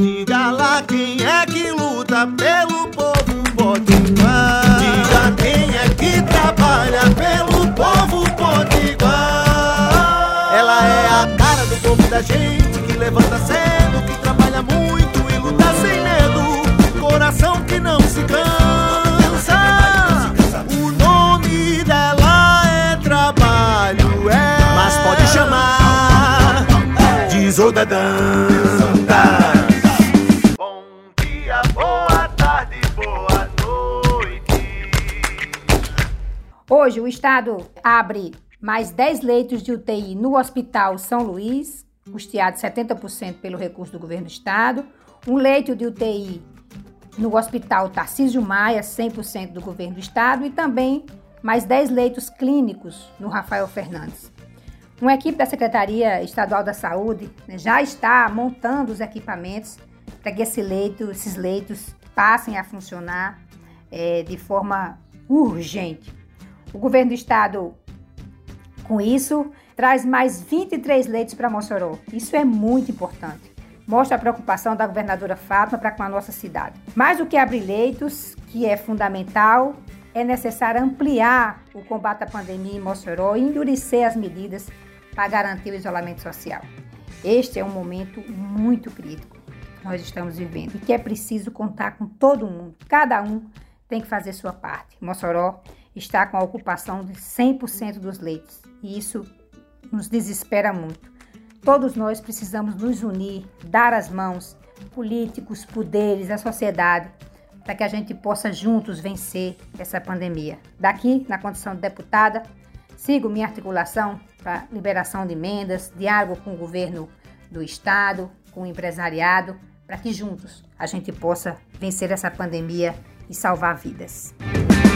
Diga lá quem é que luta pelo povo potiguar. Diga quem é que trabalha pelo povo potiguar. Ela é a cara do povo da gente que levanta cedo, que trabalha muito e luta sem medo. Coração que não se cansa. O nome dela é trabalho, é. Mas pode chamar de Zodadanta. Boa tarde, boa noite. Hoje, o Estado abre mais 10 leitos de UTI no Hospital São Luís, custeado 70% pelo recurso do governo do Estado. Um leito de UTI no Hospital Tarcísio Maia, 100% do governo do Estado. E também mais 10 leitos clínicos no Rafael Fernandes. Uma equipe da Secretaria Estadual da Saúde né, já está montando os equipamentos para que esse leito, esses leitos passem a funcionar é, de forma urgente. O governo do estado, com isso, traz mais 23 leitos para Mossoró. Isso é muito importante. Mostra a preocupação da governadora Fátima para com a nossa cidade. Mais do que abrir leitos, que é fundamental, é necessário ampliar o combate à pandemia em Mossoró e endurecer as medidas para garantir o isolamento social. Este é um momento muito crítico que nós estamos vivendo e que é preciso contar com todo mundo. Cada um tem que fazer sua parte. Mossoró está com a ocupação de 100% dos leitos e isso nos desespera muito. Todos nós precisamos nos unir, dar as mãos, políticos, poderes, a sociedade, para que a gente possa juntos vencer essa pandemia. Daqui, na condição de deputada, sigo minha articulação para liberação de emendas, diálogo com o governo do estado, com o empresariado, para que juntos a gente possa vencer essa pandemia e salvar vidas.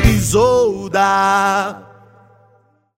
Isolda.